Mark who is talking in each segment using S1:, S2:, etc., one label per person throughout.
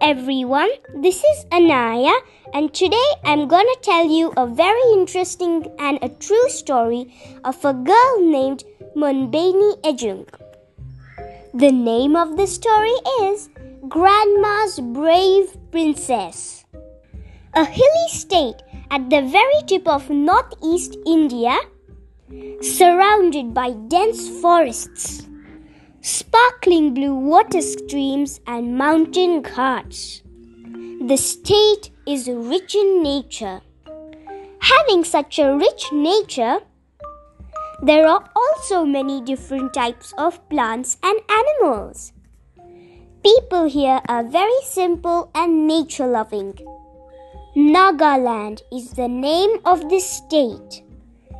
S1: everyone, this is Anaya, and today I'm gonna tell you a very interesting and a true story of a girl named Mhonbeni Ejung. The name of the story is Grandma's Brave Princess. A hilly state at the very tip of northeast India, surrounded by dense forests sparkling blue water streams, and mountain ghats. The state is rich in nature. Having such a rich nature, there are also many different types of plants and animals. People here are very simple and nature loving. Nagaland is the name of this state,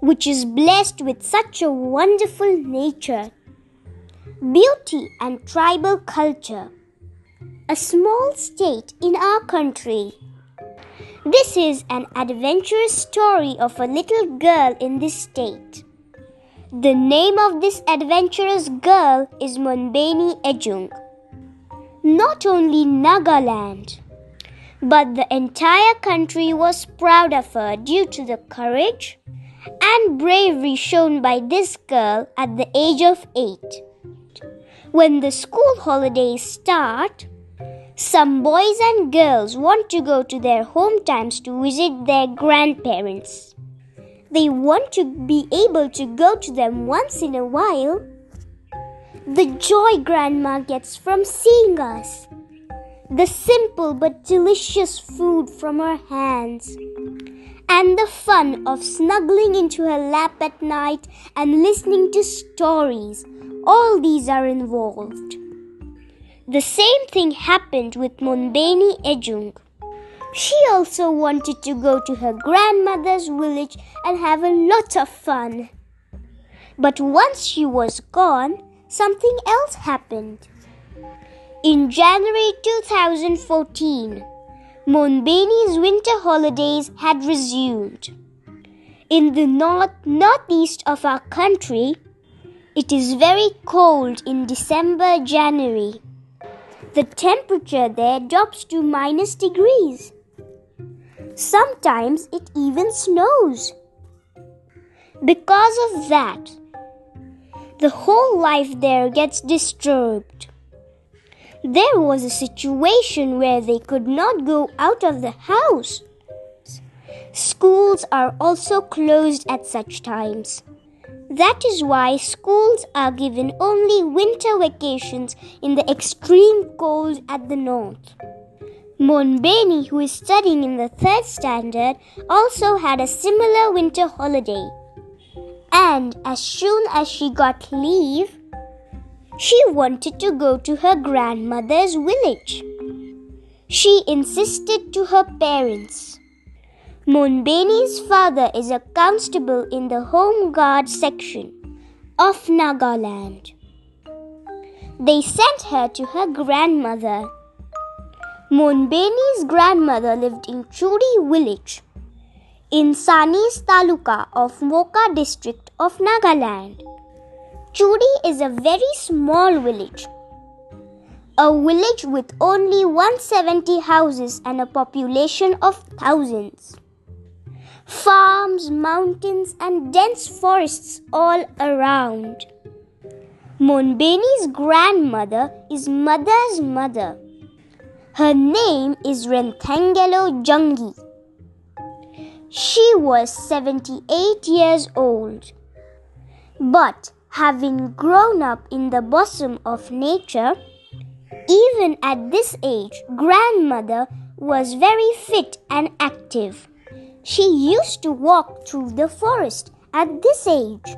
S1: which is blessed with such a wonderful nature beauty and tribal culture. A small state in our country. This is an adventurous story of a little girl in this state. The name of this adventurous girl is Mhonbeni Ejung. Not only Nagaland, but the entire country was proud of her due to the courage and bravery shown by this girl at the age of eight. When the school holidays start, some boys and girls want to go to their hometowns to visit their grandparents. They want to be able to go to them once in a while. The joy grandma gets from seeing us. The simple but delicious food from her hands. And the fun of snuggling into her lap at night and listening to stories all these are involved. The same thing happened with Mhonbeni Ejung. She also wanted to go to her grandmother's village and have a lot of fun. But once she was gone, something else happened. In January 2014, Mhonbeni's winter holidays had resumed. In the north northeast of our country, it is very cold in December January. The temperature there drops to minus degrees. Sometimes it even snows. Because of that, the whole life there gets disturbed. There was a situation where they could not go out of the house. Schools are also closed at such times. That is why schools are given only winter vacations in the extreme cold at the north. Mhonbeni, who is studying in the third standard, also had a similar winter holiday. And as soon as she got leave, she wanted to go to her grandmother's village. She insisted to her parents. Mhonbeni's father is a constable in the Home Guard section of Nagaland. They sent her to her grandmother. Mhonbeni's grandmother lived in Chudi village in Sanis Taluka of Wokha district of Nagaland. Chudi is a very small village. A village with only 170 houses and a population of thousands farms, mountains, and dense forests all around. Mhonbeni's grandmother is mother's mother. Her name is Renthangelo Jungi. She was 78 years old. But having grown up in the bosom of nature, even at this age, grandmother was very fit and active. She used to walk through the forest at this age.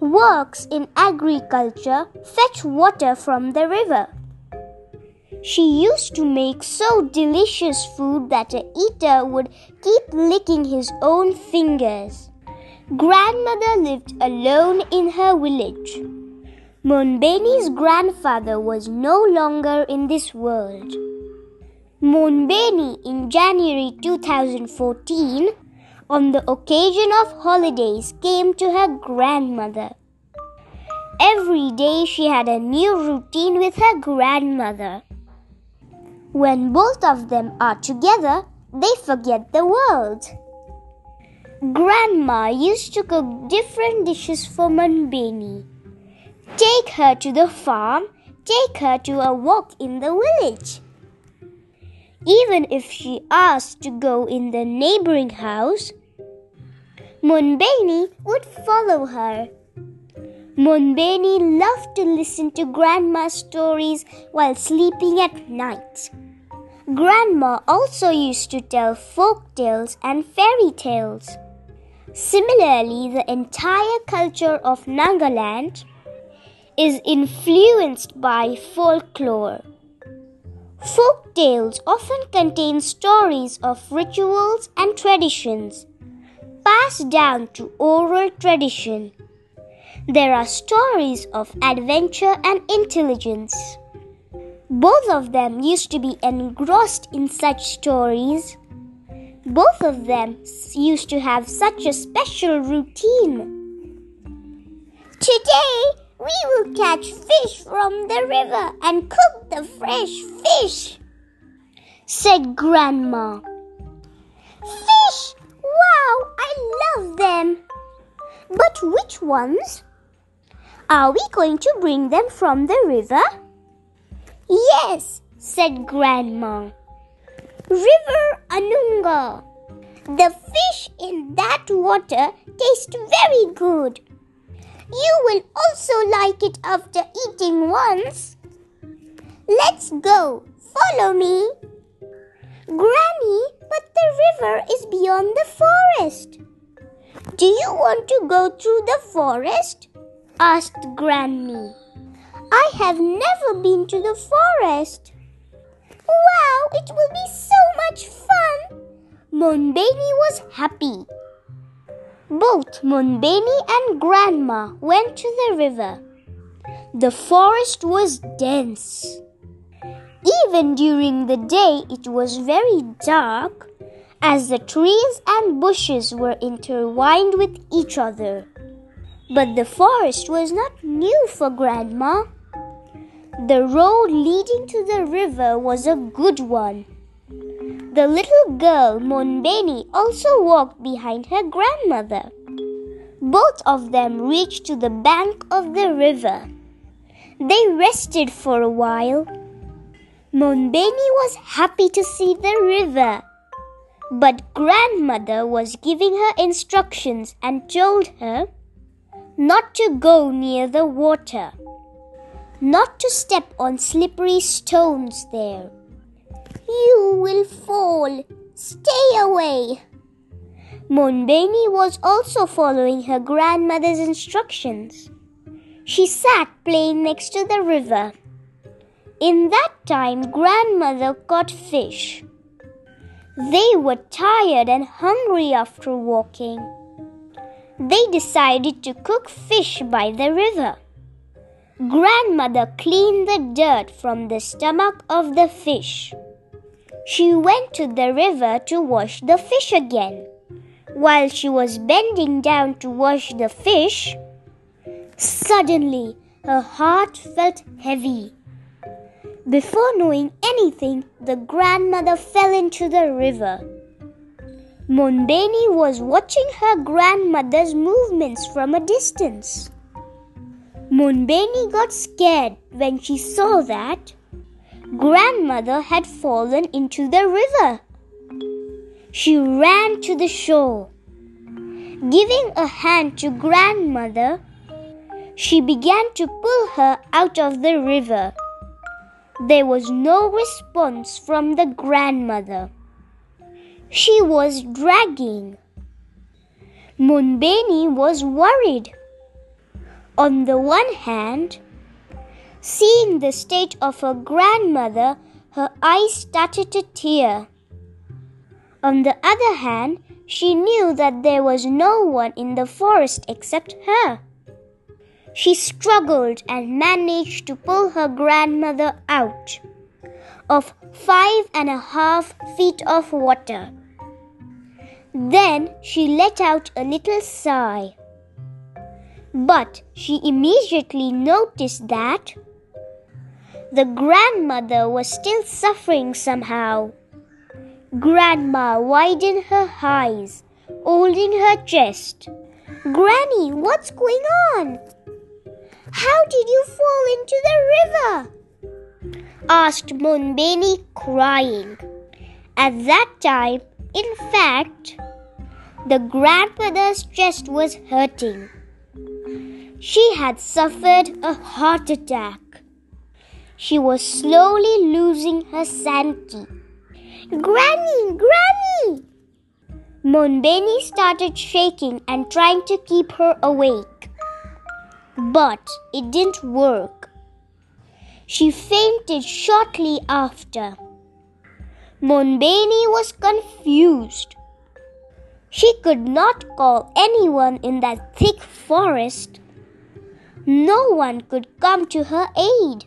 S1: Works in agriculture, fetch water from the river. She used to make so delicious food that a eater would keep licking his own fingers. Grandmother lived alone in her village. Mhonbeni's grandfather was no longer in this world. Mhonbeni in January 2014, on the occasion of holidays, came to her grandmother. Every day she had a new routine with her grandmother. When both of them are together, they forget the world. Grandma used to cook different dishes for Mhonbeni. Take her to the farm, take her to a walk in the village. Even if she asked to go in the neighboring house, Mhonbeni would follow her. Mhonbeni loved to listen to Grandma's stories while sleeping at night. Grandma also used to tell folk tales and fairy tales. Similarly, the entire culture of Nagaland is influenced by folklore. Folk tales often contain stories of rituals and traditions passed down to oral tradition. There are stories of adventure and intelligence. Both of them used to be engrossed in such stories both of them used to have such a special routine. Today, we will catch fish from the river and cook the fresh fish, said Grandma. Fish! Wow, I love them! But which ones? Are we going to bring them from the river? Yes, said Grandma. River Anunga. The fish in that water taste very good. You will also like it after eating once. Let's go. Follow me. Granny, but the river is beyond the forest. Do you want to go through the forest? asked Granny. I have never been to the forest. Wow, it will be so much fun! Mhonbeni was happy. Both Mhonbeni and Grandma went to the river. The forest was dense. Even during the day, it was very dark as the trees and bushes were intertwined with each other. But the forest was not new for Grandma. The road leading to the river was a good one. The little girl, Mhonbeni, also walked behind her grandmother. Both of them reached to the bank of the river. They rested for a while. Mhonbeni was happy to see the river. But grandmother was giving her instructions and told her not to go near the water not to step on slippery stones there. You will fall. Stay away. Mhonbeni was also following her grandmother's instructions. She sat playing next to the river. In that time, grandmother caught fish. They were tired and hungry after walking. They decided to cook fish by the river. Grandmother cleaned the dirt from the stomach of the fish. She went to the river to wash the fish again. While she was bending down to wash the fish, suddenly her heart felt heavy. Before knowing anything, the grandmother fell into the river. Mhonbeni was watching her grandmother's movements from a distance. Mhonbeni got scared when she saw that grandmother had fallen into the river. She ran to the shore. Giving a hand to grandmother, she began to pull her out of the river. There was no response from the grandmother. She was dragging. Mhonbeni was worried. On the one hand, seeing the state of her grandmother, her eyes started to tear. On the other hand, she knew that there was no one in the forest except her. She struggled and managed to pull her grandmother out of five and a half feet of water. Then she let out a little sigh. But she immediately noticed that The grandmother was still suffering somehow. Grandma widened her eyes, holding her chest. Granny, what's going on? How did you fall into the river? asked Mhonbeni, crying. At that time, in fact, the grandmother's chest was hurting. She had suffered a heart attack. She was slowly losing her sanity. Granny, Granny! Mhonbeni started shaking and trying to keep her awake. But it didn't work. She fainted shortly after. Mhonbeni was confused. She could not call anyone in that thick forest. No one could come to her aid.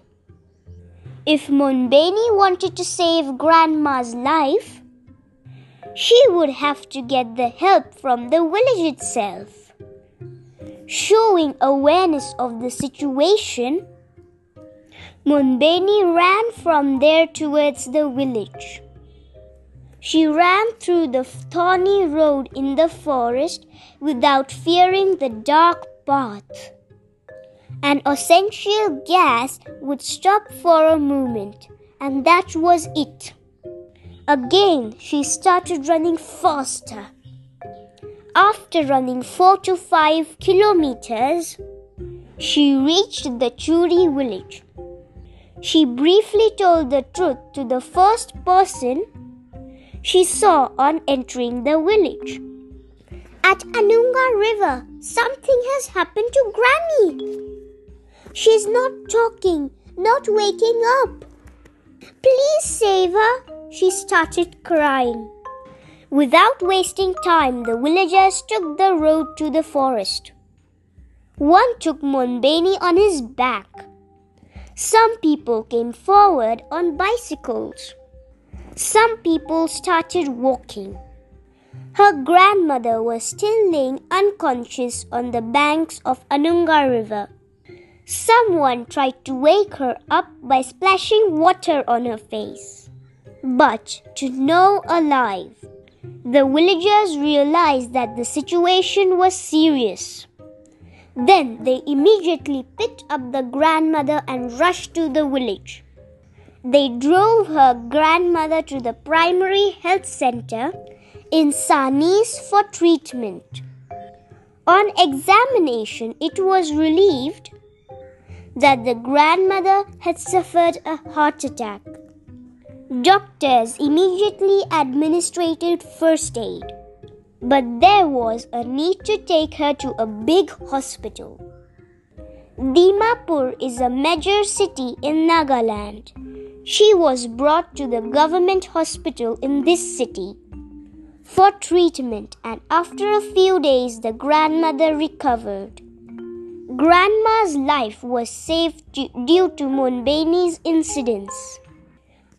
S1: If Mhonbeni wanted to save Grandma's life, she would have to get the help from the village itself. Showing awareness of the situation, Mhonbeni ran from there towards the village. She ran through the thorny road in the forest without fearing the dark path. An essential gas would stop for a moment, and that was it. Again, she started running faster. After running four to five kilometers, she reached the Churi village. She briefly told the truth to the first person she saw on entering the village. At Anunga River, something has happened to Granny. She's not talking, not waking up. Please save her, she started crying. Without wasting time, the villagers took the road to the forest. One took Mhonbeni on his back. Some people came forward on bicycles. Some people started walking. Her grandmother was still laying unconscious on the banks of Anunga River. Someone tried to wake her up by splashing water on her face. But to no alive. The villagers realized that the situation was serious. Then they immediately picked up the grandmother and rushed to the village. They drove her grandmother to the primary health center in Sanis for treatment. On examination, it was relieved that the grandmother had suffered a heart attack. Doctors immediately administered first aid, but there was a need to take her to a big hospital. Dimapur is a major city in Nagaland. She was brought to the government hospital in this city for treatment, and after a few days, the grandmother recovered. Grandma's life was saved due to Mhonbeni's incidents.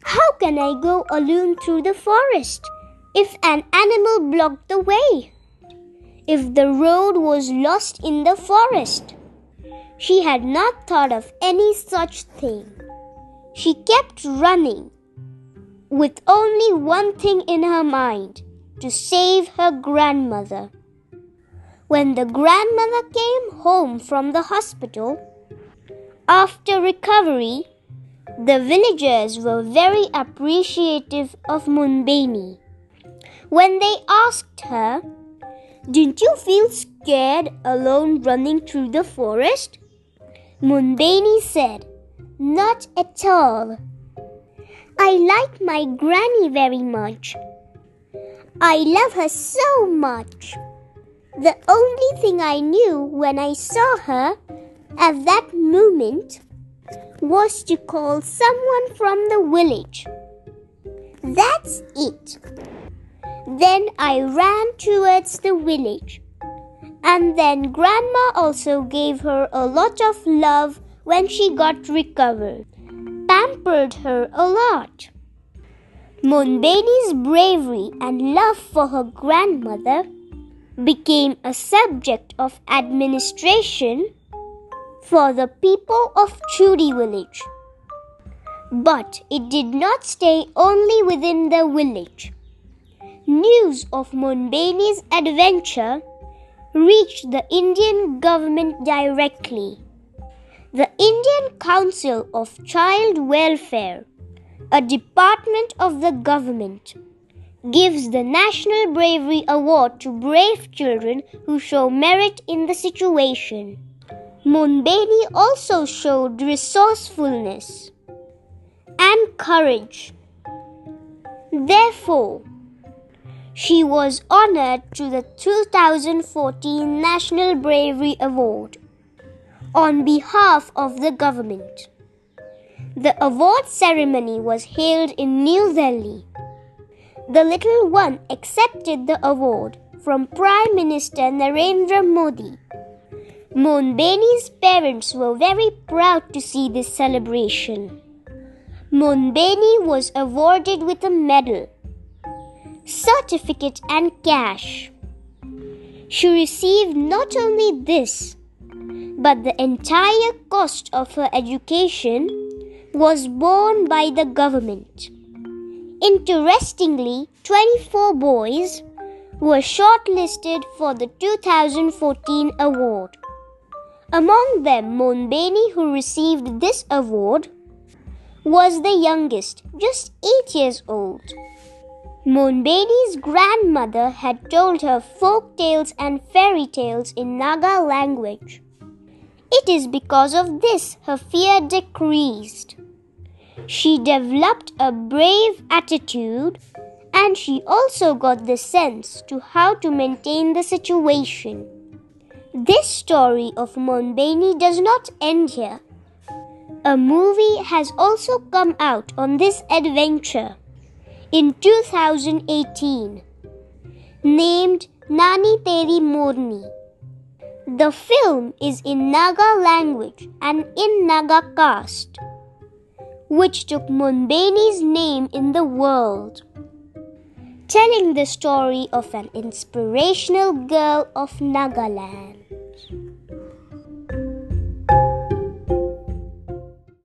S1: How can I go alone through the forest if an animal blocked the way? If the road was lost in the forest? She had not thought of any such thing. She kept running with only one thing in her mind to save her grandmother. When the grandmother came home from the hospital, after recovery, the villagers were very appreciative of Mhonbeni. When they asked her, Didn't you feel scared alone running through the forest? Mhonbeni said, Not at all. I like my granny very much. I love her so much. The only thing I knew when I saw her at that moment was to call someone from the village. That's it. Then I ran towards the village. And then Grandma also gave her a lot of love when she got recovered, pampered her a lot. Mhonbeni's bravery and love for her grandmother became a subject of administration for the people of Chudi village. But it did not stay only within the village. News of Mhonbeni's adventure reached the Indian government directly. The Indian Council of Child Welfare, a department of the government, gives the National Bravery Award to brave children who show merit in the situation. Mhonbeni also showed resourcefulness and courage. Therefore, she was honored to the 2014 National Bravery Award on behalf of the government. The award ceremony was held in New Delhi. The little one accepted the award from Prime Minister Narendra Modi. Mhonbeni's parents were very proud to see this celebration. Mhonbeni was awarded with a medal, certificate, and cash. She received not only this, but the entire cost of her education was borne by the government. Interestingly, 24 boys were shortlisted for the 2014 award. Among them, Mhonbeni, who received this award, was the youngest, just 8 years old. Mhonbeni's grandmother had told her folk tales and fairy tales in Naga language. It is because of this her fear decreased. She developed a brave attitude and she also got the sense to how to maintain the situation. This story of Mhonbeni does not end here. A movie has also come out on this adventure in 2018 named Nani Teri Morni. The film is in Naga language and in Naga caste, which took Mhonbeni's name in the world, telling the story of an inspirational girl of Nagaland.